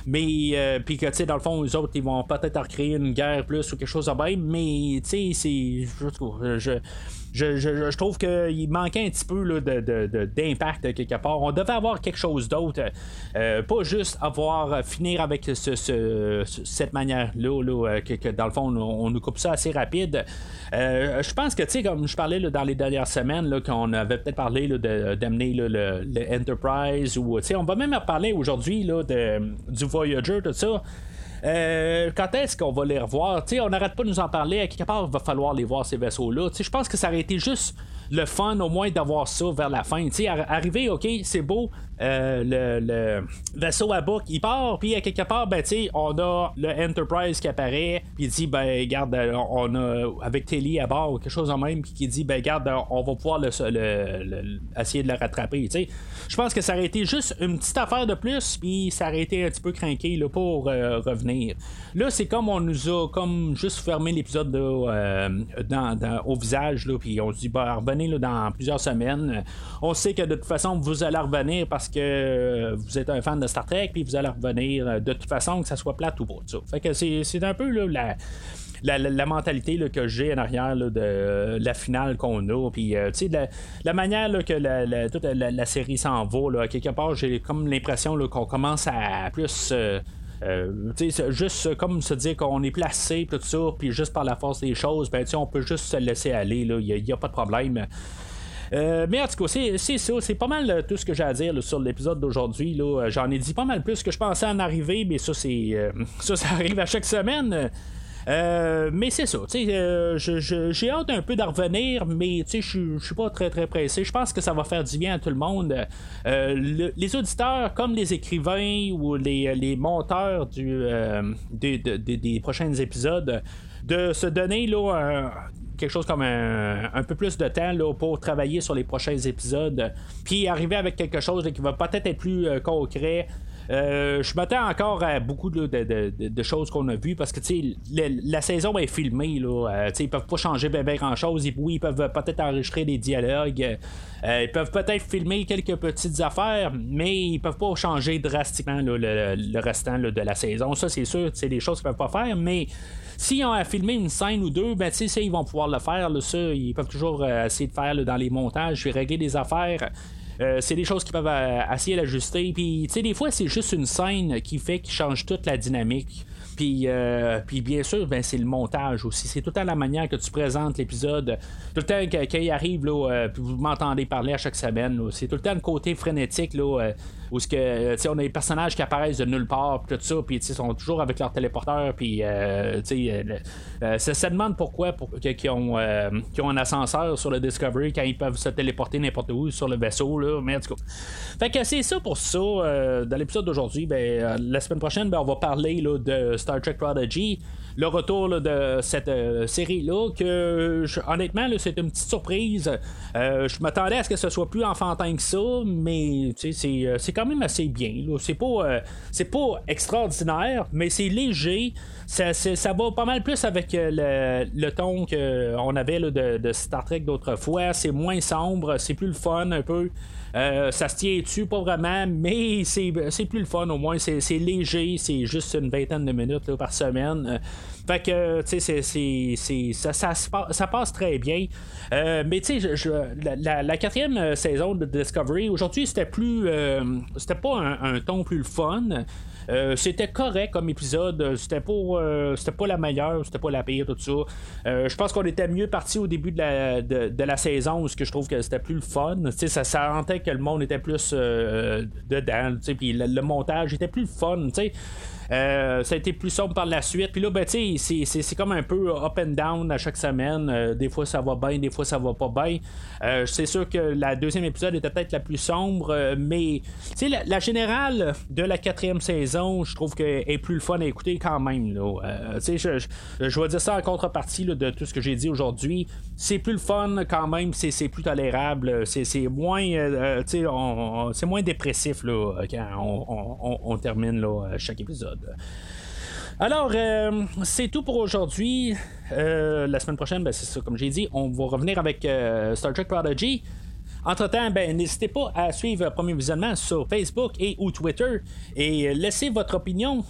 mais puis que tu sais, dans le fond, les autres, ils vont peut-être recréer une guerre plus ou quelque chose de même, mais, tu sais, c'est. Je, je, trouve qu'il manquait un petit peu d'impact quelque part. On devait avoir quelque chose d'autre autres. pas juste avoir finir avec ce, cette manière-là, que, dans le fond, on, nous coupe ça assez rapide. je pense que, tu sais, comme je parlais dans les dernières semaines, qu'on avait peut-être parlé d'amener le, Enterprise, ou, tu sais, on va même parler aujourd'hui du Voyager, tout ça. Euh, quand est-ce qu'on va les revoir? on n'arrête pas de nous en parler. À quelque part, il va falloir les voir, ces vaisseaux-là. Je pense que ça aurait été juste le fun au moins d'avoir ça vers la fin. Arriver, ok, c'est beau, euh, le, vaisseau à bouc, il part, puis à quelque part, ben, tu on a le Enterprise qui apparaît, puis il dit, ben, garde, euh, on a, avec Telly à bord, quelque chose en même, qui dit, ben, garde, on va pouvoir le, essayer de le rattraper, tu Je pense que ça aurait été juste une petite affaire de plus, puis ça aurait été un petit peu craqué, là, pour euh, revenir. Là, c'est comme on nous a, comme, juste fermé l'épisode, dans, au visage, là, puis on se dit, ben, revenez, là, dans plusieurs semaines. On sait que de toute façon, vous allez revenir parce que vous êtes un fan de Star Trek, puis vous allez revenir euh, de toute façon, que ça soit plate ou pas. Fait que c'est un peu la. La, mentalité que j'ai en arrière de la finale qu'on a. Puis, euh, la, manière que la, toute la, série s'en va, quelque part, j'ai comme l'impression qu'on commence à plus. Euh, juste comme se dire qu'on est placé, tout ça, puis juste par la force des choses, ben, on peut juste se laisser aller, il n'y a, pas de problème. Euh, mais en tout cas, c'est ça. C'est pas mal euh, tout ce que j'ai à dire sur l'épisode d'aujourd'hui. Euh, j'en ai dit pas mal plus que je pensais en arriver, mais ça, c'est ça, arrive à chaque semaine. mais c'est ça, j'ai hâte un peu d'en revenir, mais je suis pas très très pressé. Je pense que ça va faire du bien à tout le monde. les auditeurs, comme les écrivains ou les, monteurs du, des prochains épisodes, de se donner là, quelque chose comme un, peu plus de temps pour travailler sur les prochains épisodes, puis arriver avec quelque chose qui va peut-être être plus euh, concret. Euh, je m'attends encore à beaucoup de, choses qu'on a vues parce que la, la saison est filmée. Là, euh, ils peuvent pas changer bien, grand chose. oui, ils peuvent peut-être enregistrer des dialogues. ils peuvent peut-être filmer quelques petites affaires, mais ils peuvent pas changer drastiquement le, restant de la saison. Ça, c'est sûr, c'est des choses qu'ils peuvent pas faire, mais S'ils ont à filmer une scène ou deux, ben, sais, ils vont pouvoir le faire. Ça, ils peuvent toujours euh, essayer de faire dans les montages, puis régler des affaires. Euh, c'est des choses qui peuvent euh, essayer d'ajuster. Puis, tu sais, des fois, c'est juste une scène qui fait qui change toute la dynamique. Puis, euh, puis bien sûr, ben, c'est le montage aussi. C'est tout le temps la manière que tu présentes l'épisode. Tout le temps qu'il arrive, là, vous m'entendez parler à chaque semaine. C'est tout le temps le côté frénétique là, où ce que, on a des personnages qui apparaissent de nulle part, puis tout ça, puis ils sont toujours avec leur téléporteur, puis ça, ça, demande pourquoi pour, qu'ils ont, ont, un ascenseur sur le Discovery quand ils peuvent se téléporter n'importe où sur le vaisseau. Là, mais en tout cas. Fait que c'est ça pour ça. dans l'épisode d'aujourd'hui, ben, la semaine prochaine, ben, on va parler là, de Star Trek Prodigy, le retour de cette euh, série-là, que honnêtement, c'est une petite surprise. Euh, je m'attendais à ce que ce soit plus enfantin que ça, mais euh, c'est quand même assez bien. C'est pas, c'est pas extraordinaire, mais c'est léger. Ça, ça, va pas mal plus avec le, ton qu'on avait de, Star Trek d'autrefois. C'est moins sombre, c'est plus le fun un peu. Euh, ça se tient dessus, pas vraiment, mais c'est, plus le fun au moins. C'est, léger, c'est juste une vingtaine de minutes par semaine. Euh, fait que, tu sais, c'est, ça, ça, passe très bien. Euh, mais tu sais, la, quatrième saison de Discovery, aujourd'hui, c'était plus. c'était pas un, ton plus le fun. Euh, c'était correct comme épisode. C'était pas, euh, c'était pas la meilleure, c'était pas la pire, tout ça. Euh, je pense qu'on était mieux parti au début de la, de, la saison où que je trouve que c'était plus le fun. ça sentait que le monde était plus dedans. Puis le, montage était plus le fun. sais euh, ça a été plus sombre par la suite. Puis là, ben, c'est, c'est comme un peu up and down à chaque semaine. Euh, des fois, ça va bien, des fois, ça va pas bien. Euh, c'est sûr que la deuxième épisode était peut-être la plus sombre, mais la, la générale de la quatrième saison, je trouve qu'elle est plus le fun à écouter quand même. Là. je, je, je, vais dire ça en contrepartie de tout ce que j'ai dit aujourd'hui. C'est plus le fun quand même, c'est, plus tolérable, c'est, moins, c'est moins dépressif là, quand on, on termine là, chaque épisode. Alors, euh, c'est tout pour aujourd'hui. Euh, la semaine prochaine, ben, c'est ça, comme j'ai dit, on va revenir avec euh, Star Trek Prodigy. Entre-temps, ben, n'hésitez pas à suivre Premier Visionnement sur Facebook et ou Twitter et laissez votre opinion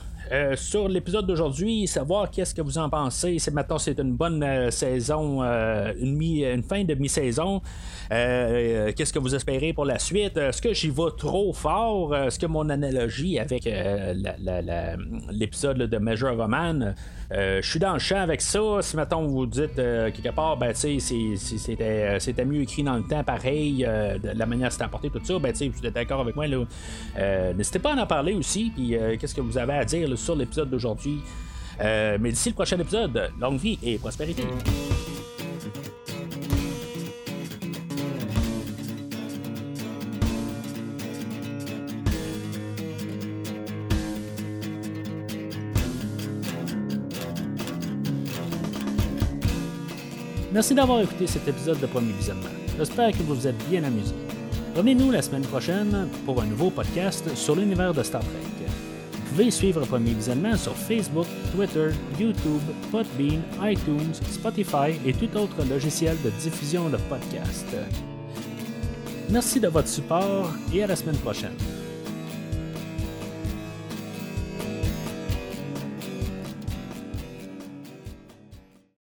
sur l'épisode d'aujourd'hui, savoir qu'est-ce que vous en pensez. C'est maintenant c'est une bonne saison, une, une fin de mi-saison. qu'est-ce que vous espérez pour la suite? Est-ce que j'y vais trop fort? Est-ce que mon analogie avec l'épisode de Measure of a Man euh, je suis dans le champ avec ça. Si maintenant vous dites euh, quelque part, ben, c'était, euh, c'était mieux écrit dans le temps, pareil, la manière c'est apporté, tout ça, ben, vous êtes d'accord avec moi. Là, n'hésitez pas à en parler aussi. Puis, qu'est-ce que vous avez à dire sur l'épisode d'aujourd'hui? mais d'ici le prochain épisode, longue vie et prospérité. Merci d'avoir écouté cet épisode de Premier Visionnement. J'espère que vous vous êtes bien amusé. Revenez-nous la semaine prochaine pour un nouveau podcast sur l'univers de Star Trek. Pouvez suivre Premier Visionnement sur Facebook, Twitter, YouTube, Podbean, iTunes, Spotify et tout autre logiciel de diffusion de podcasts. Merci de votre support et à la semaine prochaine.